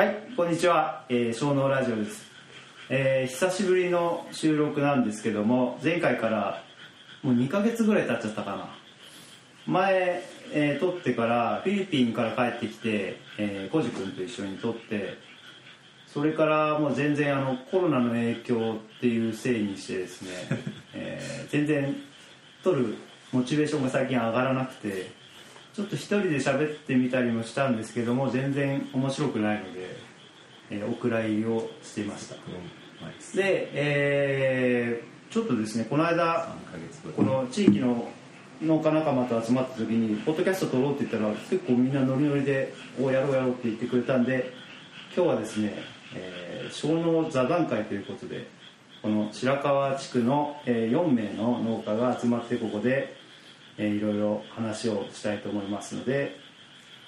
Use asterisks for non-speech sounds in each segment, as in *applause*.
はいこんにちは、えー、小脳ラジオです、えー久しぶりの収録なんですけども前回からもう2ヶ月ぐらい経っちゃったかな。前、えー撮ってからフィリピンから帰ってきて、えー、コジ君と一緒に撮ってそれからもう全然あのコロナの影響っていうせいにしてですね、えー全然撮るモチベーションが最近上がらなくてちょっと一人で喋ってみたりもしたんですけども全然面白くないので、えーお蔵入りをしていました。で、えーちょっとですねこの間この地域の農家仲間と集まった時にポッドキャスト撮ろうって言ったら結構みんなノリノリで「おやろうやろう」って言ってくれたんで今日はですね、えー、小農座談会ということでこの白川地区の、えー4名の農家が集まってここで、えーいろいろ話をしたいと思いますので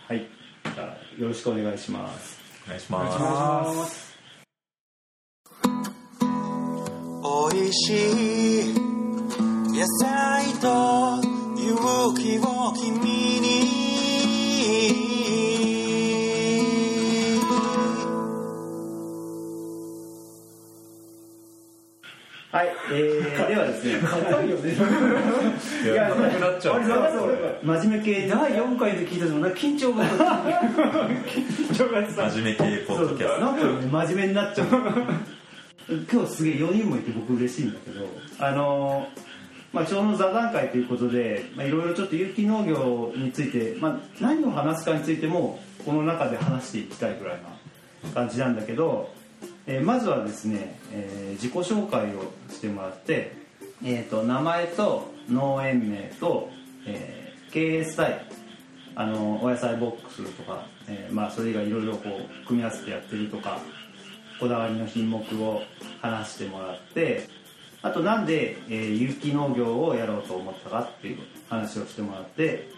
はい。じゃあよろしくお願いします。お願いします。美味しい。野菜と勇気を君にはい、えー、ではですね。硬いよねいや長くなっちゃう。真面目系第4回で聞いたのな緊張が緊張が。さ真面目系ポッドキャスなんかね真面目になっちゃう。今日すげえ4人もいて僕嬉しいんだけどあのーまあ、ちょうど座談会ということでまあいろいろちょっと有機農業について、まあ、何を話すかについてもこの中で話していきたいぐらいな感じなんだけど、えーまずはですね、えー自己紹介をしてもらって、えー、と名前と農園名と、えー経営スタイルあのお野菜ボックスとか、えーまあ、それ以外いろいろこう組み合わせてやってるとかこだわりの品目を話してもらってあとなんで、えー有機農業をやろうと思ったかっていう話をしてもらって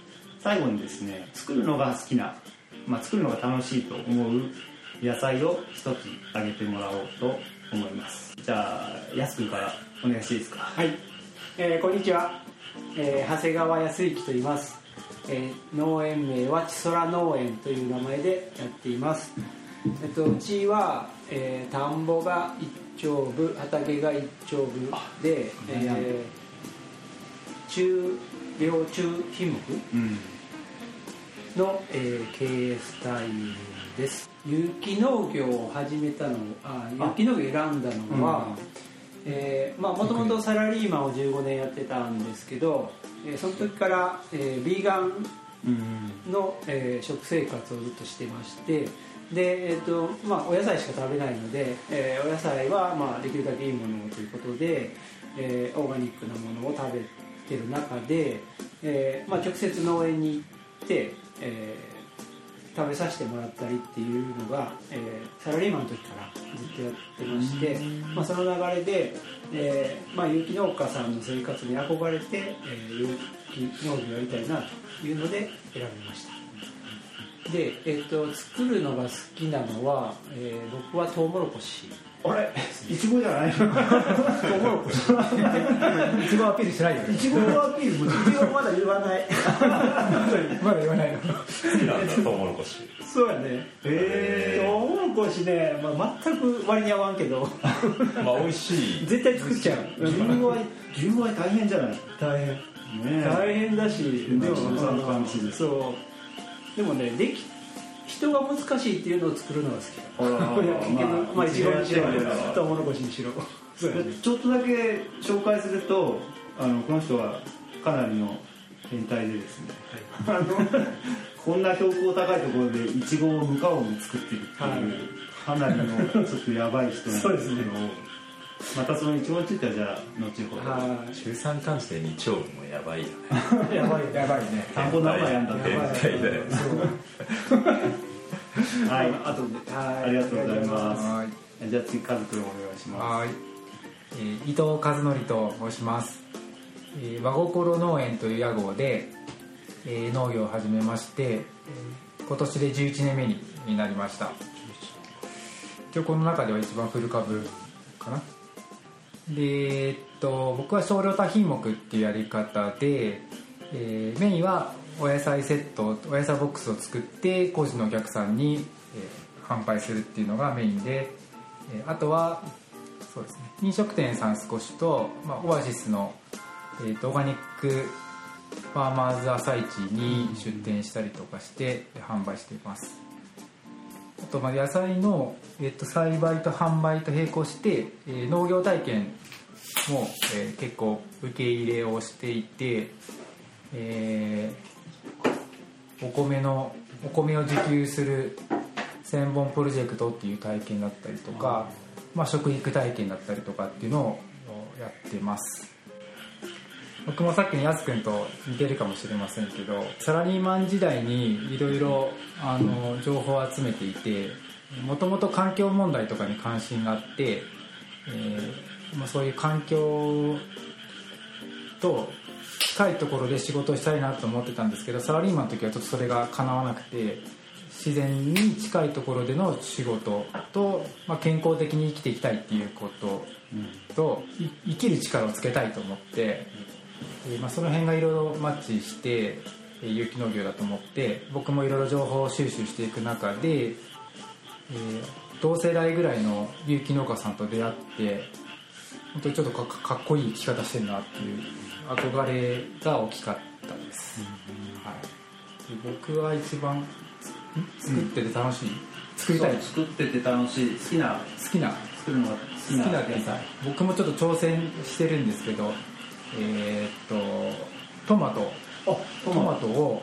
最後にですね作るのが好きな、まあ、作るのが楽しいと思う野菜を一つあげてもらおうと思います。じゃあやすくんからお願いしていいですか？はい、えーこんにちは、えー長谷川康之と言います、えー農園名は千空農園という名前でやっています。えっとうちは、えー田んぼが一丁部畑が一丁部で、えー中量中品目うんの、えー経営スタイルです。有機農業を始めたのあ有機農業を選んだのは、もともとサラリーマンを15年やってたんですけど、えーその時から、えービーガンうん。の、えー食生活をずっとしてましてで、えーとまあ、お野菜しか食べないので、えーお野菜は、まあ、できるだけいいものをということで、えーオーガニックなものを食べてる中で、えーまあ、直接農園に行って、えー食べさせてもらったりっていうのが、えーサラリーマンの時からずっとやってまして、まあ、その流れで、えーまあ、有機農家さんの生活に憧れて、えー有機農業やりたいなというので選びました。で、えっと作るのが好きなのは、えー僕はトウモロコシあれ？いちごじゃない？いちごアピールしてないよね。いちごのアピールもいちごまだ言わない。*laughs* まだ言わないの。好きなんだトウモロコシ。そうやね。へー。トウモロコシね、まあ、全く割に合わんけど。まあ美味しい。絶対作っちゃう。純愛純愛大変じゃない？ね大変。え。大変だし。でもそう。でもねでき人が難しいっていうのを作るのが好き。まあ一応やってるからトウモロコシにしろ。ちょっとだけ紹介するとあのこの人はかなりの変態でですね、*laughs* あのこんな標高高いところでイチゴを無加温で作ってるっていう、はい。かなりのちょっとやばい人なんですけどまたそのイチゴについてはじゃあ後ほど。は中産関して日曜日もやばいよね。いやばいやばいね。田んぼ何枚やんだって。変態だよはい。あとではいありがとうございます。はい。じゃあ次カズくんお願いしまはい、えー伊藤和則と申します、えー和心農園という屋号で、えー農業を始めまして、えー今年で11年目にになりました。一応この中では一番フル株かな？でえっと僕は少量多品目っていうやり方で、えーメインはお野菜セットお野菜ボックスを作って工事のお客さんに、えー販売するっていうのがメインで、えーあとはそうですね飲食店さん少しと、まあ、オアシスの、えーとオーガニックファーマーズ朝市に出店したりとかして販売しています。とまあ野菜の、えっと栽培と販売と並行して、えー農業体験も、えー結構受け入れをしていて、えーお米のお米を自給する千本プロジェクトっていう体験だったりとか、まあ、食育体験だったりとかっていうのをやってます。僕もさっきのやすくんと似てるかもしれませんけどサラリーマン時代にいろいろあの情報を集めていてもともと環境問題とかに関心があって、えーまあ、そういう環境と近いところで仕事をしたいなと思ってたんですけどサラリーマンの時はちょっとそれが叶わなくて自然に近いところでの仕事と、まあ、健康的に生きていきたいっていうことと、い生きる力をつけたいと思って、えーまあ、その辺がいろいろマッチしてえー有機農業だと思って僕もいろいろ情報を収集していく中で、えー同世代ぐらいの有機農家さんと出会って本当にちょっとかかっこいい生き方してるなっていう憧れが大きかったです、はい、で僕は一番ん作ってて楽しい、作りたい。作ってて楽しい。好きな。好きな。作るのが好好きなきな僕もちょっと挑戦してるんですけどえーっとトマト。あトマト。を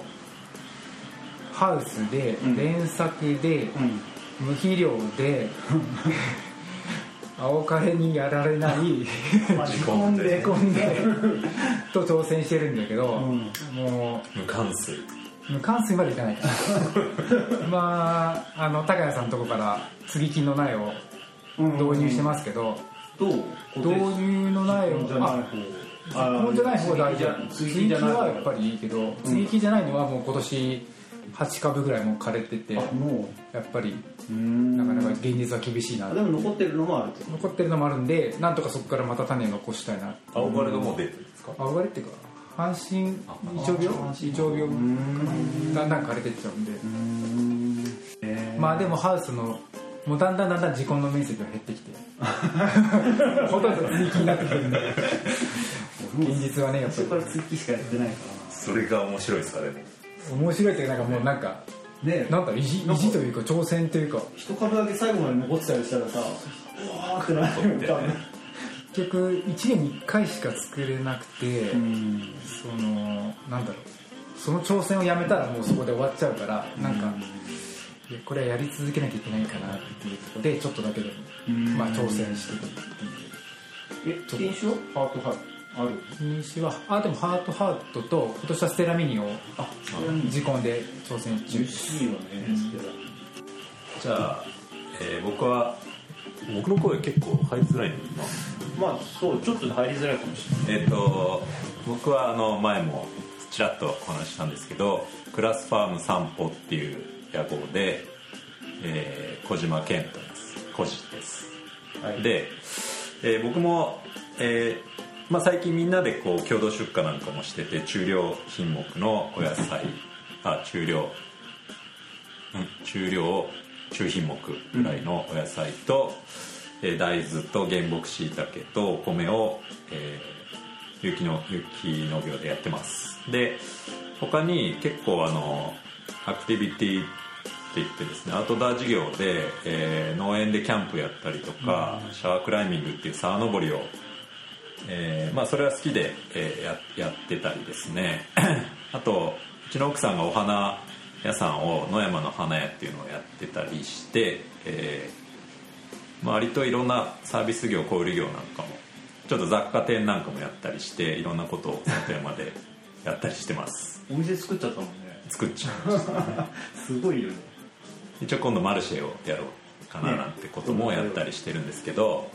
ハウスでうん。連作でうん。無肥料で *laughs* 青カレにやられないまあ仕込んで。仕込んでと挑戦してるんだけど、うん。も無関数う無関水までいかない。か *laughs* なまああの高谷さんのとこから接ぎ木の苗を導入してますけど、どう？導入の苗をじゃない方あ根じゃない方が大事接接ぎはやっぱりいいけど接ぎ木じゃないのはもう今年8株ぐらいもう枯れててやもっぱりなかなか現実は厳しいな。あでも残ってるのもあると。残ってるのもあるんでなんとかそこからまた種を残したいな。青ガレドも出てるんですか？青枯れっていうか。半身胃腸病？胃腸病。だんだん枯れてっちゃうんで。うん。えまあでもハウスのもうだんだんだんだん時間の面積が減ってきて。*laughs* ほとんど追記になってくるんで現実はねやっぱ最初からしかやってないかそれが面白いですかでもり面白いっていうかなんかもうなんからねなんだろう意地意地というか挑戦というか。一株だけ最後まで残ってたりしたらさうわーってなるよ多分結局1年に1回しか作れなくて、うん。そのなんだろう。その挑戦をやめたらもうそこで終わっちゃうからなんか、いやこれはやり続けなきゃいけないかなっていうところでちょっとだけでも、うん。まあ、挑戦してるっていう。え品種は？ハートハートある。品種はあでもハートハートと今年はステラミニをあそれは自コンで挑戦中。美味しいよねじゃあ、えー僕は僕の声結構入りづらいの今まあそうちょっと入りづらいかもしれない。えっ、と僕はあの前もちらっとお話ししたんですけどクラスファーム散歩っていう屋号で、えー小島健太です。小路です、はい。で、えー僕も、えーまあ、最近みんなでこう共同出荷なんかもしてて中量品目のお野菜あ中量うん中量中品目ぐらいのお野菜と、えー大豆と原木しいたけとお米を、えー有機の有機農業でやってます。で他に結構あのアクティビティって言ってですねアウトドア事業で、えー農園でキャンプやったりとか、シャワークライミングっていう沢登りをえーまあ、それは好きで、えーややってたりですね。*clears throat* あとうちの奥さんがお花屋さんを野山の花屋っていうのをやってたりして、えーまあ割といろんなサービス業小売業なんかもちょっと雑貨店なんかもやったりしていろんなことを里山でやったりしてます。*laughs* お店作っちゃったもんね。作っちゃいました。*laughs* すごいよね。一応今度マルシェをやろうかななんてこともやったりしてるんですけど、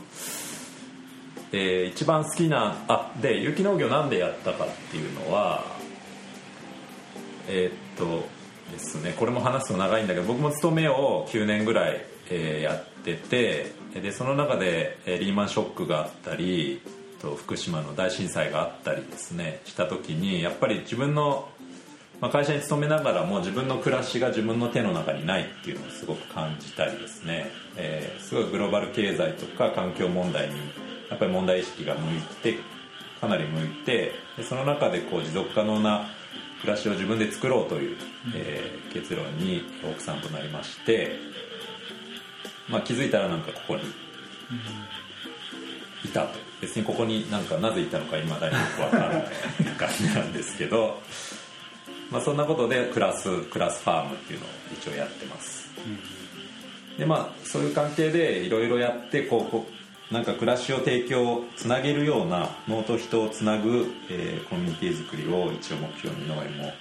で一番好きなあで有機農業なんでやったかっていうのはえーっとですねこれも話すと長いんだけど僕も勤めを9年ぐらい、えーやっててでその中で、えーリーマンショックがあったりと福島の大震災があったりですねした時にやっぱり自分のまあ、会社に勤めながらも自分の暮らしが自分の手の中にないっていうのをすごく感じたりですね、えーすごいグローバル経済とか環境問題にやっぱり問題意識が向いてかなり向いてでその中でこう持続可能な暮らしを自分で作ろうという、えー結論に奥さんとなりまして、まあ、気づいたらなんかここにいたと。別にここになんかなぜいたのか今だによくわからない感じなんですけど、*laughs* まあ、そんなことでクラスクラスファームっていうのを一応やってます、でまあそういう関係でいろいろやってこうこうなんか暮らしを提供つなげるような脳と人をつなぐ、えーコミュニティ作りを一応目標にノエも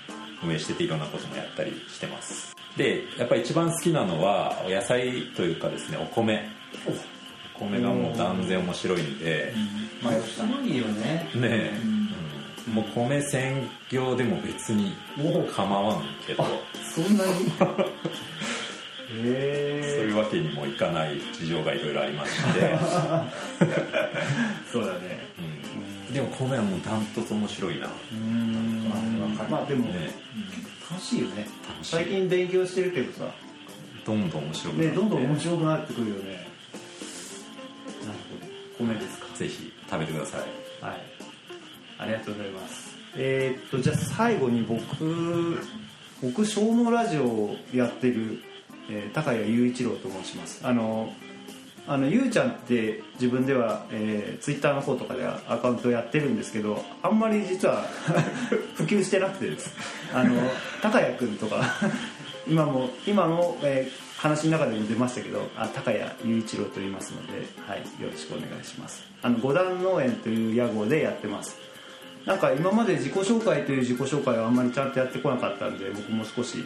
運営してていろんなこともやったりしてます。でやっぱり一番好きなのはお野菜というかですねお米。お。米がもう断然面白いんで、まあすごいよね。ねえ、うん。もう米専業でも別に構わんけど。そんなに？*laughs* そうへいうわけにもいかない事情がいろいろありまして、え *laughs* そうだね。うん。でも米はもうダントツ面白いな、まあでもね、楽しいよね。最近勉強してるけどさ。どんどん面白くなって。ねどんどん面白くなってくるよね。なるほど米ですか。ぜひ食べてください。はい。ありがとうございます。えーっとじゃあ最後に僕僕小脳ラジオをやってる、えー高谷雄一郎と申します。あのあのゆうちゃんって自分では、えー、ツイッターの方とかではアカウントやってるんですけどあんまり実は *laughs* 普及してなくてです。あの高谷君とか *laughs* 今も今の、えー話の中でも出ましたけどあ高谷雄一郎と言いますので、はい、よろしくお願いします。あの五段農園という屋号でやってます。なんか今まで自己紹介という自己紹介はあんまりちゃんとやってこなかったんで僕も少し、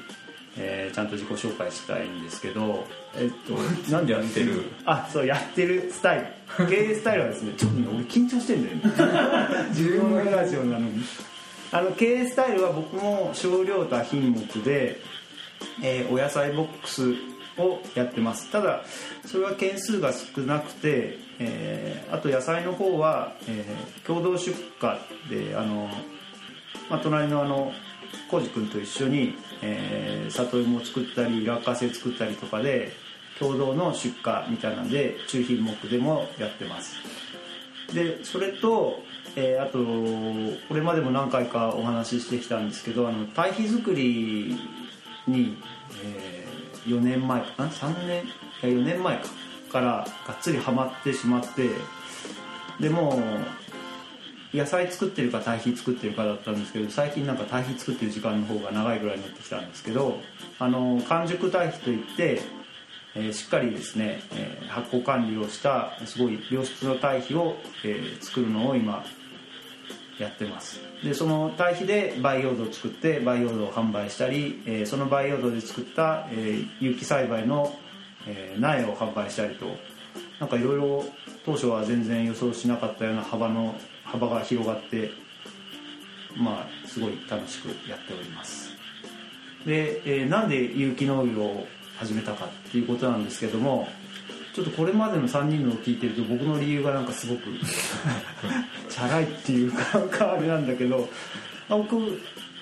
えーちゃんと自己紹介したいんですけどえっと *laughs* なんでやってる？あそうやってるスタイル。経営スタイルはですねちょっとね俺緊張してんだよね。*laughs* 自分のラジオなのに。あの経営スタイルは僕も少量多品目で、えーお野菜ボックスをやってます。ただそれは件数が少なくて、えーあと野菜の方は、えー共同出荷であの、まあ、隣のあの浩司君と一緒に、えー里芋を作ったり落花生作ったりとかで共同の出荷みたいなんで中品目でもやってます。でそれと、えーあとこれまでも何回かお話ししてきたんですけどあの堆肥作りに、え4年前かな3年いや4年前かからがっつりハマってしまってでも野菜作ってるか堆肥作ってるかだったんですけど最近なんか堆肥作ってる時間の方が長いぐらいになってきたんですけどあの完熟堆肥といって、えーしっかりですね、えー発酵管理をしたすごい良質の堆肥を、えー作るのを今やってます。でその堆肥で培養土を作って培養土を販売したり、えーその培養土で作った、えー有機栽培の、えー苗を販売したりとなんかいろいろ当初は全然予想しなかったような幅の幅が広がってまあすごい楽しくやっております。で、えーなんで有機農業を始めたかっていうことなんですけどもちょっとこれまでの3人のを聞いてると僕の理由がなんかすごく *laughs* チャラいっていうかあれなんだけど僕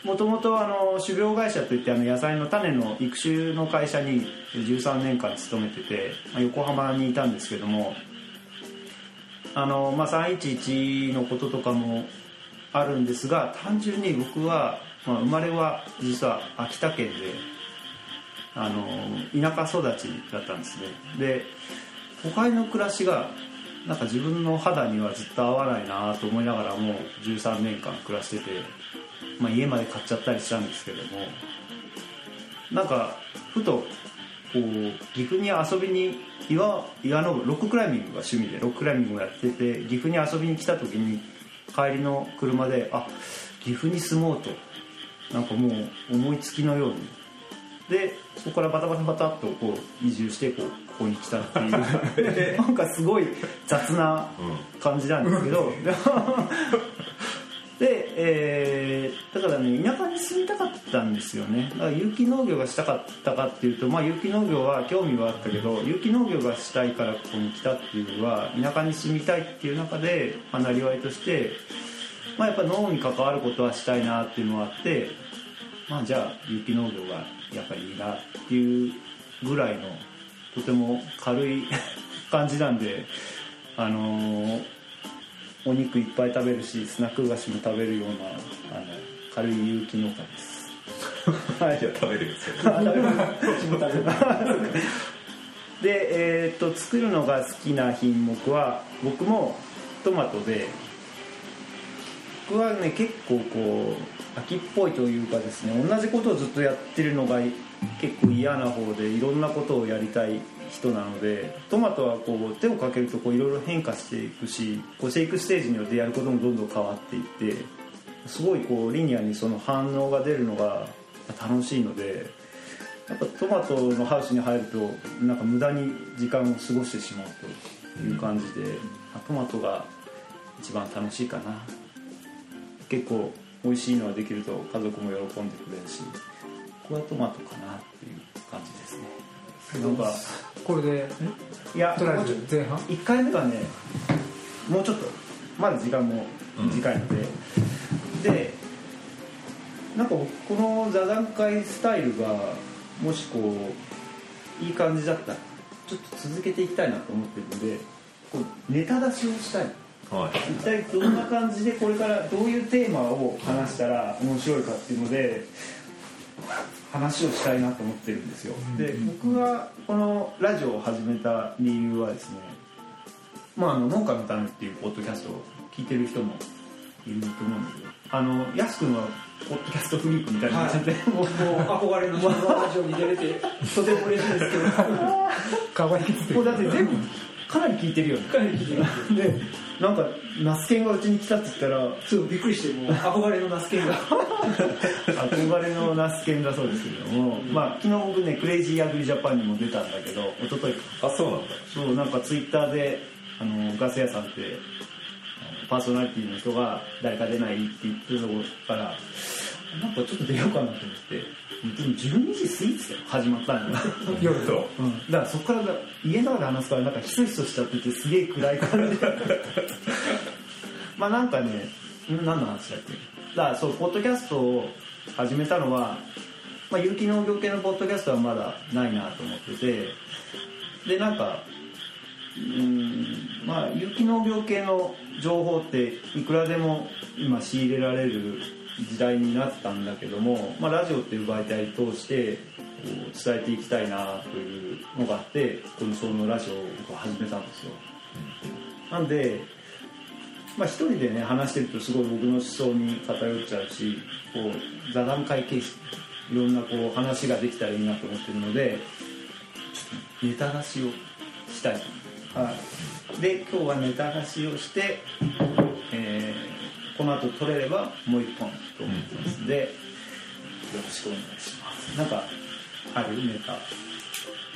もともとあの種苗会社といってあの野菜の種の育種の会社に13年間勤めてて、まあ横浜にいたんですけどもあの、まあ、311のこととかもあるんですが単純に僕は、まあ、生まれは実は秋田県であの田舎育ちだったんですね。で都会の暮らしがなんか自分の肌にはずっと合わないなと思いながらもう13年間暮らしてて、まあ、家まで買っちゃったりしたんですけどもなんかふとこう岐阜に遊びに岩岩登りロッククライミングが趣味でロッククライミングをやってて岐阜に遊びに来た時に帰りの車であ岐阜に住もうとなんかもう思いつきのように。でそこからバタバタバタっとこう移住してこうここに来たっていう。*laughs* なんかすごい雑な感じなんですけど、で、えーだからね田舎に住みたかったんですよね。だから有機農業がしたかったかっていうと、まあ、有機農業は興味はあったけど有機農業がしたいからここに来たっていうよりは田舎に住みたいっていう中で、まあ、なりわいとして、まあ、やっぱ農に関わることはしたいなっていうのはあってまあじゃあ有機農業がやっぱりいいなっていうぐらいのとても軽い *laughs* 感じなんであのーお肉いっぱい食べるしスナック菓子も食べるようなあの軽い有機農家です。*laughs* はい。いや食べるんですよあ食べるこっちも食べるでえーっと作るのが好きな品目は僕もトマトで僕はね結構こう秋っぽいというかですね同じことをずっとやってるのが結構嫌な方でいろんなことをやりたい人なのでトマトはこう手をかけるとこういろいろ変化していくしこうシェイクステージによってやることもどんどん変わっていってすごいこうリニアにその反応が出るのが楽しいのでやっぱトマトのハウスに入るとなんか無駄に時間を過ごしてしまうという感じで、あトマトが一番楽しいかな。結構美味しいのができると家族も喜んでくれるしこれはトマトかなっていう感じですね。なんかこれでいやとりあえもうちょず前半？1回目がねもうちょっとまだ時間も短いので、でなんかこの座談会スタイルがもしこういい感じだったらちょっと続けていきたいなと思ってるのでこうネタ出しをしたい。はい。一体どんな感じでこれからどういうテーマを話したら面白いかっていうので話をしたいなと思ってるんですよ。で僕がこのラジオを始めた理由はですねまああの農家のためっていうポッドキャストを聞いてる人もいると思うんですけどあのやすくんはポッドキャストフリークみたいな感じで、もうもう憧れの昭和ラジオに出れてとても嬉しいですけど。かわいいですもうだって全部かなり聞いてるよね。かなり聞いてます。でなんかナスケンがうちに来たって言ったらそうびっくりしてもう憧れのナスケンが。*laughs* 憧れのナスケンだそうですけれども、まあ昨日僕ねクレイジーアグリジャパンにも出たんだけど一昨日か。あそうなんだ。そうなんかツイッターであのガス屋さんってパーソナリティの人が誰か出ないって言ってるところからなんかちょっと出ようかなと思ってでも12時過ぎて始まったのが。*laughs* 夜と。うん、だからそこからだ家の中で話すからなんかひそひそしちゃっててすげえ暗い感じで。*laughs* まあなんかねん何の話だっけ？だからそうポッドキャストを始めたのは、まあ、有機農業系のポッドキャストはまだないなと思っててでなんかうん。まあ有機農業系の情報っていくらでも今仕入れられる時代になったんだけども、まあ、ラジオっていう媒体を通して伝えていきたいなというのがあってこの「そのラジオ」を始めたんですよ。なんでまあ一人でね話してるとすごい僕の思想に偏っちゃうしこう座談会形式いろんなこう話ができたらいいなと思ってるのでネタ出しをしたいはい、で今日はネタ出しをして、えーこの後撮れればもう一本と思ってます。ので、よろしくお願いします。なんかあるネタ？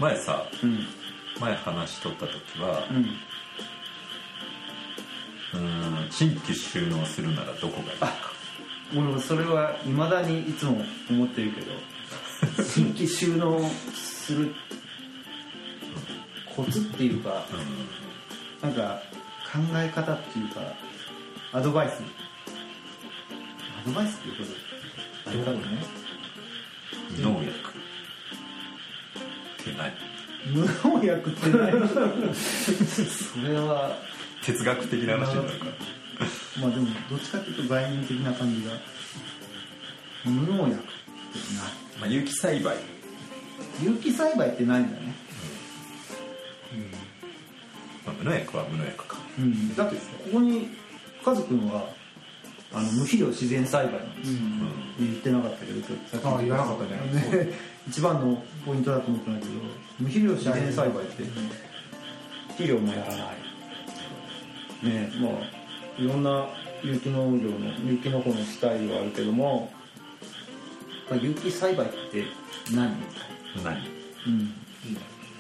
前さうん。前話しとった時はうん。うーん新規収納するならどこがいいか。俺それはいまだにいつも思ってるけど *laughs* 新規収納するコツっていうかなんか考え方っていうかアドバイス。アドバイスっていうことあれだ。ろうね？うん農薬。って何無農薬って何？それは哲学的な話になるか。らまあでもどっちかっていうと概念的な感じが。無農薬ってまあ有機栽培。何有機栽培ってないんだね？まあ無農薬は無農薬か。うん。だってここに家族のはあの無肥料自然栽培なんですよ、言ってなかったけどさっきあ言わなかったね。ね。一番のポイントだと思ったんだけど無肥料自然栽培って肥料もやらない。ねまあいろんな有機農業の有機農法のスタイルはあるけどもやっぱ有機栽培って何？何？うん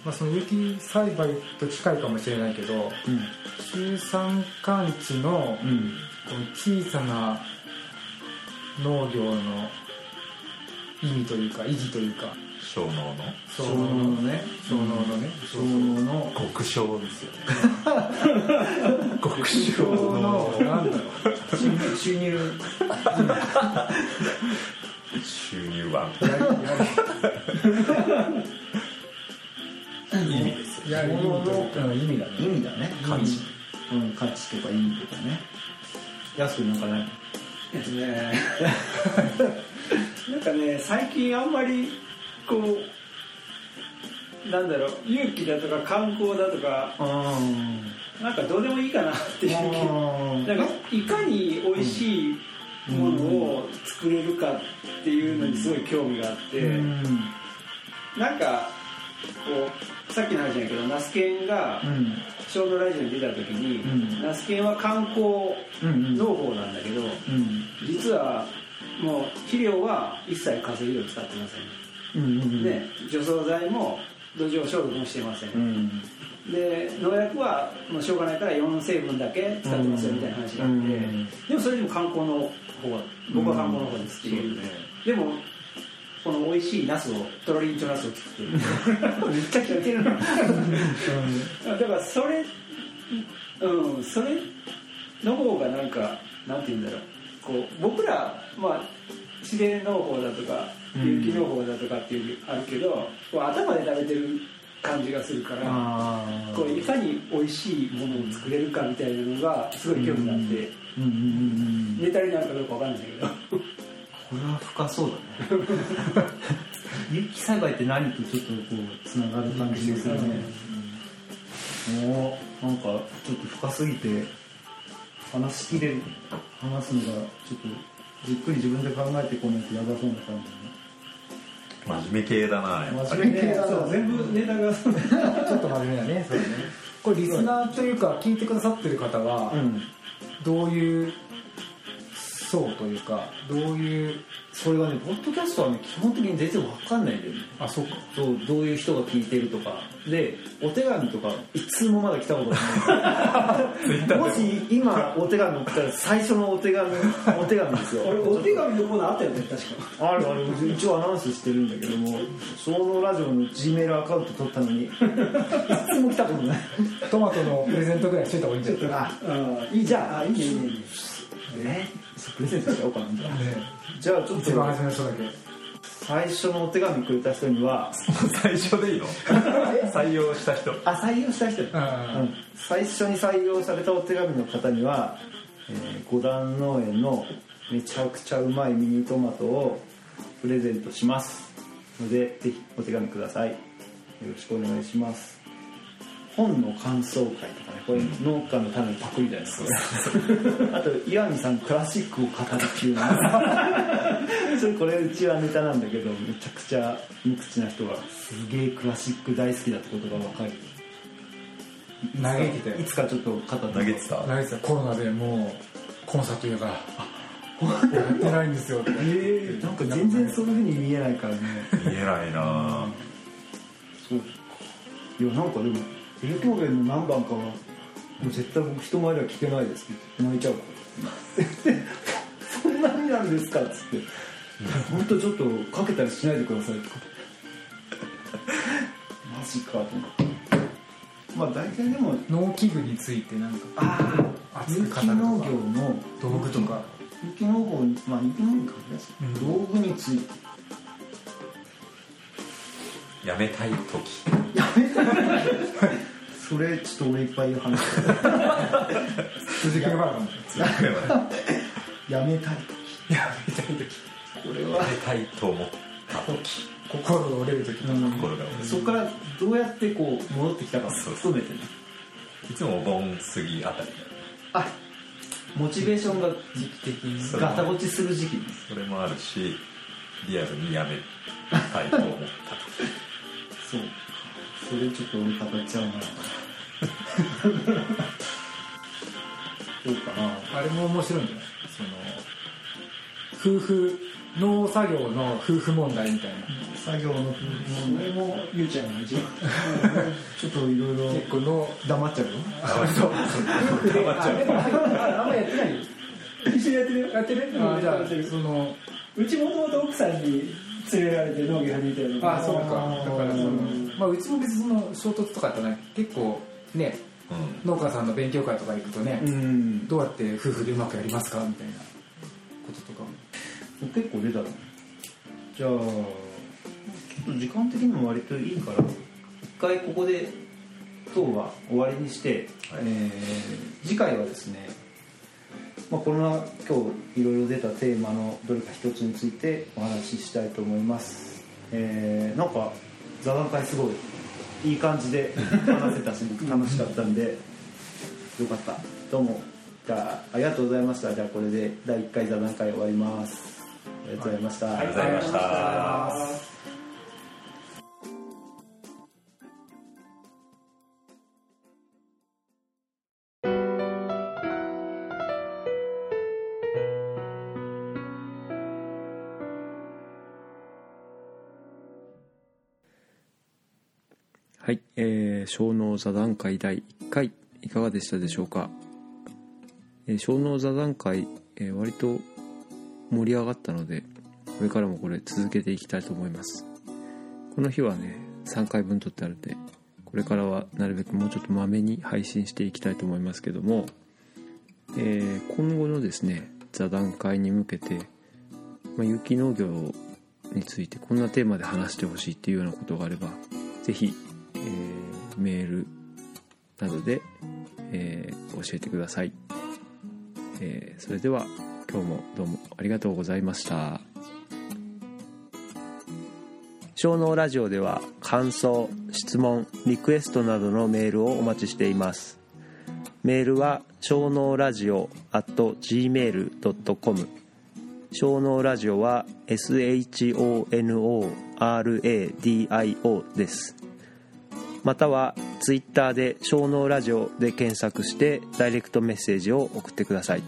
まあ、その有機栽培と近いかもしれないけど中山間地のうん。うんこの小さな農業の意味というか意義というか。小農の？小小農のね。小農のね。小農の。極小ですよね。*laughs* 極小のなんだろう。収入。収入は？*laughs* 意味ですやり物意味だね意味だね。価値うん価値とか意味とかね。安くなんかないえっとね。なんかね最近あんまりこうなんだろう勇気だとか観光だとかうなんかどうでもいいかなっていうなんかいかに美味しいものを作れるかっていうのにすごい興味があって、なんかこうさっきの話じゃないけどナスケンがうん。小のラジオに出た時に、うん。ナスケンは観光うん農法なんだけど、うん。実はもう肥料は一切化成肥料を使ってません、うんうんで除草剤も土壌消毒もしてません、うん。で農薬はもうしょうがないから4成分だけ使ってますよみたいな話があって、うんでもそれでも観光の方は僕は観光の方ですっていう、でもこの美味しいナスをトロリンチョナスを作ってる。めっちゃ聞いてるな。だからそれうんそれの方がなんかなんて言うんだろう。こう僕らまあ自然農法だとかうん有機農法だとかっていうあるけど、こう頭で食べてる感じがするからこういかに美味しいものを作れるかみたいなのがすごい興味があって、うんうんうんうん。ネタになるかどうかわかんないけどこれは深そうだね。有機栽培って何とちょっとこうつながる感じでするね。もうなんかちょっと深すぎて話しきれる話すのがちょっとじっくり自分で考えてこないとやばそうな感真面目系だなやっぱり真面目系だな。全部ネタが。ちょっと真面目だねそれね。これリスナーというか聞いてくださってる方はじうん。どういう層というかどういうそれがねポッドキャストはね基本的に全然わかんないんだよね。あそうか。そうどういう人が聞いてるとか。でお手紙とか一通もまだ来たことない。*laughs* も。し今お手紙送ったら最初のお手紙 *laughs* お手紙ですよ。俺お手紙のコーナーあったよね確か。あるある。一応アナウンスしてるんだけども小脳ラジオの G メールアカウント取ったのに一通も来たことない。トマトのプレゼントぐらいしといた方がいいんじゃない？あうんいいじゃんあいいねいいねいい。ねえプレゼントしちゃおうかなじゃあねじゃあちょっ一番と初めの人だけ最初のお手紙くれた人には最初でいいの？*laughs* 採用した人。あ採用した人。うんうん。最初に採用されたお手紙の方には、えー五段農園のめちゃくちゃうまいミニトマトをプレゼントしますのでぜひお手紙ください。よろしくお願いします本の感想会とかねこれ農家のためのパクリじゃないですかあと岩見さんクラシックを語るっていうのそれこれうちはネタなんだけどめちゃくちゃ無口な人がすげえクラシック大好きだってことが分かる。嘆いてたよ。いつかちょっと語って投げてた。来月はコロナでもうコンサートやからやってないんですよってえー、なんか全然そういうふうに見えないからね見えないなそうかいやなんかでもベートーベンの何番かはもう絶対僕人前では聞けないですって言って泣いちゃうから *laughs* そんなになんですか？っつって。本当ちょっとかけたりしないでくださいと。かマジかと思って。まあ大体でも農機具についてなんかああ有機農業の道具とか有機農法にまあ有機農業に限らず、うん道具について。*laughs* やめたい時 *laughs* それちょっと俺いっぱい話す。*laughs* 続きがまだやめたい時。やめたい時。これは。やめたいと思った時。心が折れる時うん心が折れる。そこからどうやってこう戻ってきたか含めてね。いつもお盆過ぎあたり。あモチベーションが時期的にガタ落ちする時期ね。それもあるしリアルにやめたいと思った時 *laughs* そう。それちょっと俺語っちゃうなどうかな。あれも面白いんじゃないその夫婦農作業の夫婦問題みたいな。作業のそれもゆうちゃんが一番。*laughs* ちょっといろいろ結構農黙っちゃうよ。そう。夫婦であでもああんまやってない一緒にやってるやってるうんあじゃあそのうちもともと奥さんに連れられて農業始めたよあそうか。だからそのうん。まあうちも別にその衝突とかってない。結構ねうん。農家さんの勉強会とか行くとね、うん。どうやって夫婦でうまくやりますかみたいな。こととかも。結構出たのじゃあちょっと時間的にも割といいから一回ここで今日は終わりにして、はい。えー次回はですね、まあ、この今日いろいろ出たテーマのどれか一つについてお話ししたいと思います、えーなんか座談会すごいいい感じで話せたし僕楽しかったんでよかった。どうも。じゃあありがとうございました。じゃあこれで第1回座談会終わります。ありがとうございました、ありがとうございました。はい、えー、小脳座談会第1回いかがでしたでしょうか、えー小脳座談会、えー割と盛り上がったのでこれからもこれ続けていきたいと思います。この日はね3回分撮ってあるんでこれからはなるべくもうちょっとまめに配信していきたいと思いますけども、えー今後のですね座談会に向けて、まあ、有機農業についてこんなテーマで話してほしいっていうようなことがあればぜひえーメールなどで、えー教えてください、えーそれでは今日もどうもありがとうございました。小脳ラジオでは感想質問リクエストなどのメールをお待ちしています。メールは小脳ラジオ at gmail.com 小脳ラジオは SHONORADIO です。または Twitter で小脳ラジオで検索してダイレクトメッセージを送ってください。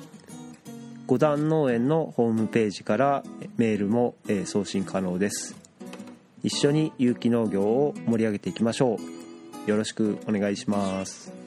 五段農園のホームページからメールも送信可能です。一緒に有機農業を盛り上げていきましょう。よろしくお願いします。